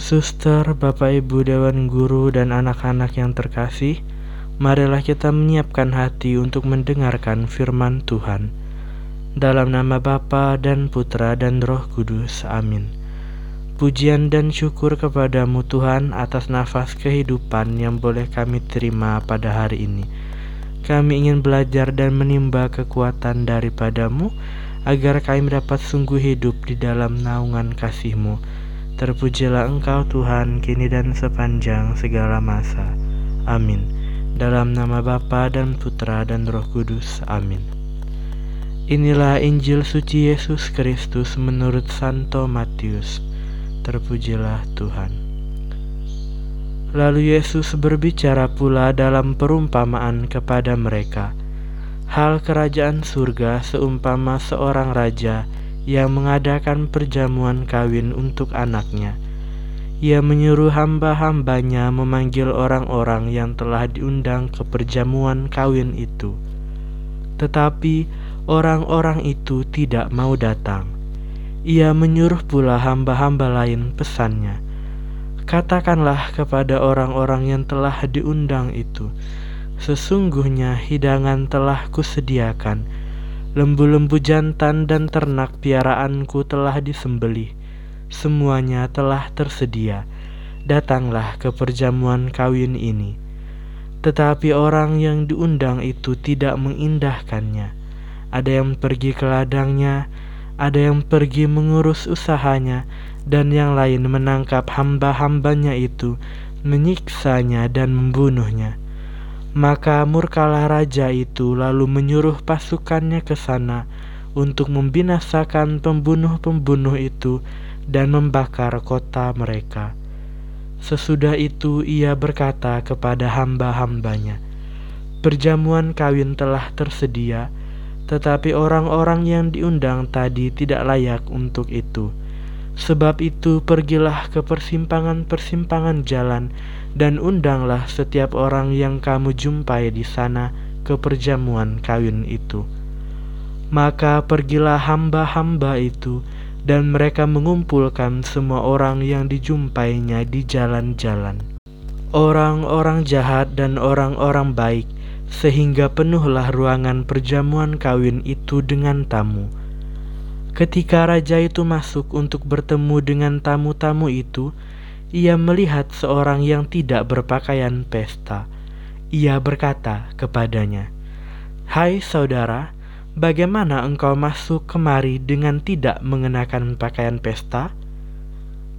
Suster, Bapak Ibu Dewan Guru dan anak-anak yang terkasih, marilah kita menyiapkan hati untuk mendengarkan firman Tuhan. Dalam nama Bapa dan Putra dan Roh Kudus. Amin. Pujian dan syukur kepadamu Tuhan atas nafas kehidupan yang boleh kami terima pada hari ini. Kami ingin belajar dan menimba kekuatan daripadamu agar kami dapat sungguh hidup di dalam naungan kasih-Mu Terpujilah Engkau Tuhan kini dan sepanjang segala masa. Amin. Dalam nama Bapa dan Putra dan Roh Kudus. Amin. Inilah Injil suci Yesus Kristus menurut Santo Matius. Terpujilah Tuhan. Lalu Yesus berbicara pula dalam perumpamaan kepada mereka. Hal kerajaan surga seumpama seorang raja yang mengadakan perjamuan kawin untuk anaknya. Ia menyuruh hamba-hambanya memanggil orang-orang yang telah diundang ke perjamuan kawin itu. Tetapi orang-orang itu tidak mau datang. Ia menyuruh pula hamba-hamba lain pesannya. Katakanlah kepada orang-orang yang telah diundang itu, Sesungguhnya hidangan telah kusediakan, Lembu-lembu jantan dan ternak piaraanku telah disembelih, semuanya telah tersedia. Datanglah ke perjamuan kawin ini. Tetapi orang yang diundang itu tidak mengindahkannya. Ada yang pergi ke ladangnya, ada yang pergi mengurus usahanya, dan yang lain menangkap hamba-hambanya itu, menyiksanya dan membunuhnya. Maka murkalah raja itu lalu menyuruh pasukannya ke sana untuk membinasakan pembunuh-pembunuh itu dan membakar kota mereka. Sesudah itu ia berkata kepada hamba-hambanya, Perjamuan kawin telah tersedia, tetapi orang-orang yang diundang tadi tidak layak untuk itu. Sebab itu pergilah ke persimpangan-persimpangan jalan dan undanglah setiap orang yang kamu jumpai di sana ke perjamuan kawin itu. Maka pergilah hamba-hamba itu, dan mereka mengumpulkan semua orang yang dijumpainya di jalan-jalan. Orang-orang jahat dan orang-orang baik, sehingga penuhlah ruangan perjamuan kawin itu dengan tamu. Ketika raja itu masuk untuk bertemu dengan tamu-tamu itu, ia melihat seorang yang tidak berpakaian pesta. Ia berkata kepadanya, "Hai saudara, bagaimana engkau masuk kemari dengan tidak mengenakan pakaian pesta?"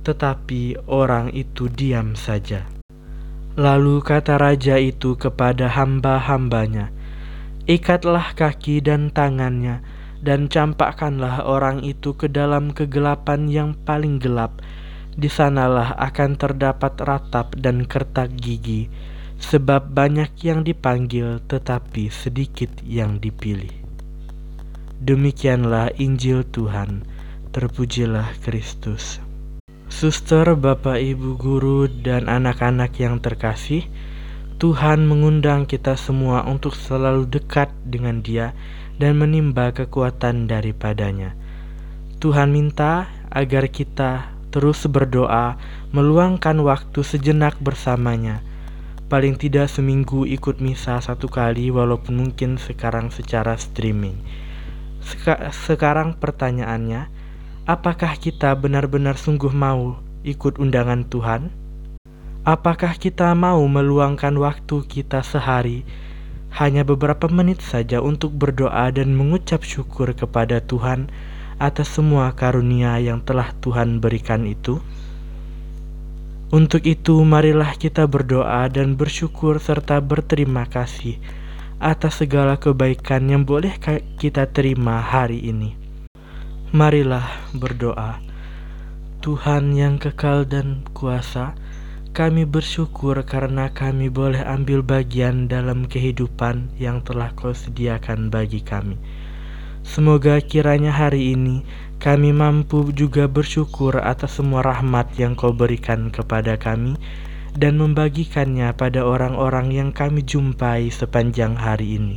Tetapi orang itu diam saja. Lalu kata raja itu kepada hamba-hambanya, "Ikatlah kaki dan tangannya, dan campakkanlah orang itu ke dalam kegelapan yang paling gelap." di sanalah akan terdapat ratap dan kertak gigi, sebab banyak yang dipanggil tetapi sedikit yang dipilih. Demikianlah Injil Tuhan, terpujilah Kristus. Suster, Bapak, Ibu, Guru, dan anak-anak yang terkasih, Tuhan mengundang kita semua untuk selalu dekat dengan Dia dan menimba kekuatan daripadanya. Tuhan minta agar kita terus berdoa, meluangkan waktu sejenak bersamanya. Paling tidak seminggu ikut misa satu kali walaupun mungkin sekarang secara streaming. Seka sekarang pertanyaannya, apakah kita benar-benar sungguh mau ikut undangan Tuhan? Apakah kita mau meluangkan waktu kita sehari hanya beberapa menit saja untuk berdoa dan mengucap syukur kepada Tuhan atas semua karunia yang telah Tuhan berikan itu? Untuk itu, marilah kita berdoa dan bersyukur serta berterima kasih atas segala kebaikan yang boleh kita terima hari ini. Marilah berdoa. Tuhan yang kekal dan kuasa, kami bersyukur karena kami boleh ambil bagian dalam kehidupan yang telah Kau sediakan bagi kami. Semoga kiranya hari ini kami mampu juga bersyukur atas semua rahmat yang kau berikan kepada kami dan membagikannya pada orang-orang yang kami jumpai sepanjang hari ini.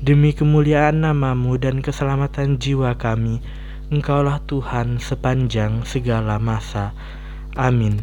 Demi kemuliaan namamu dan keselamatan jiwa kami, Engkaulah Tuhan sepanjang segala masa. Amin.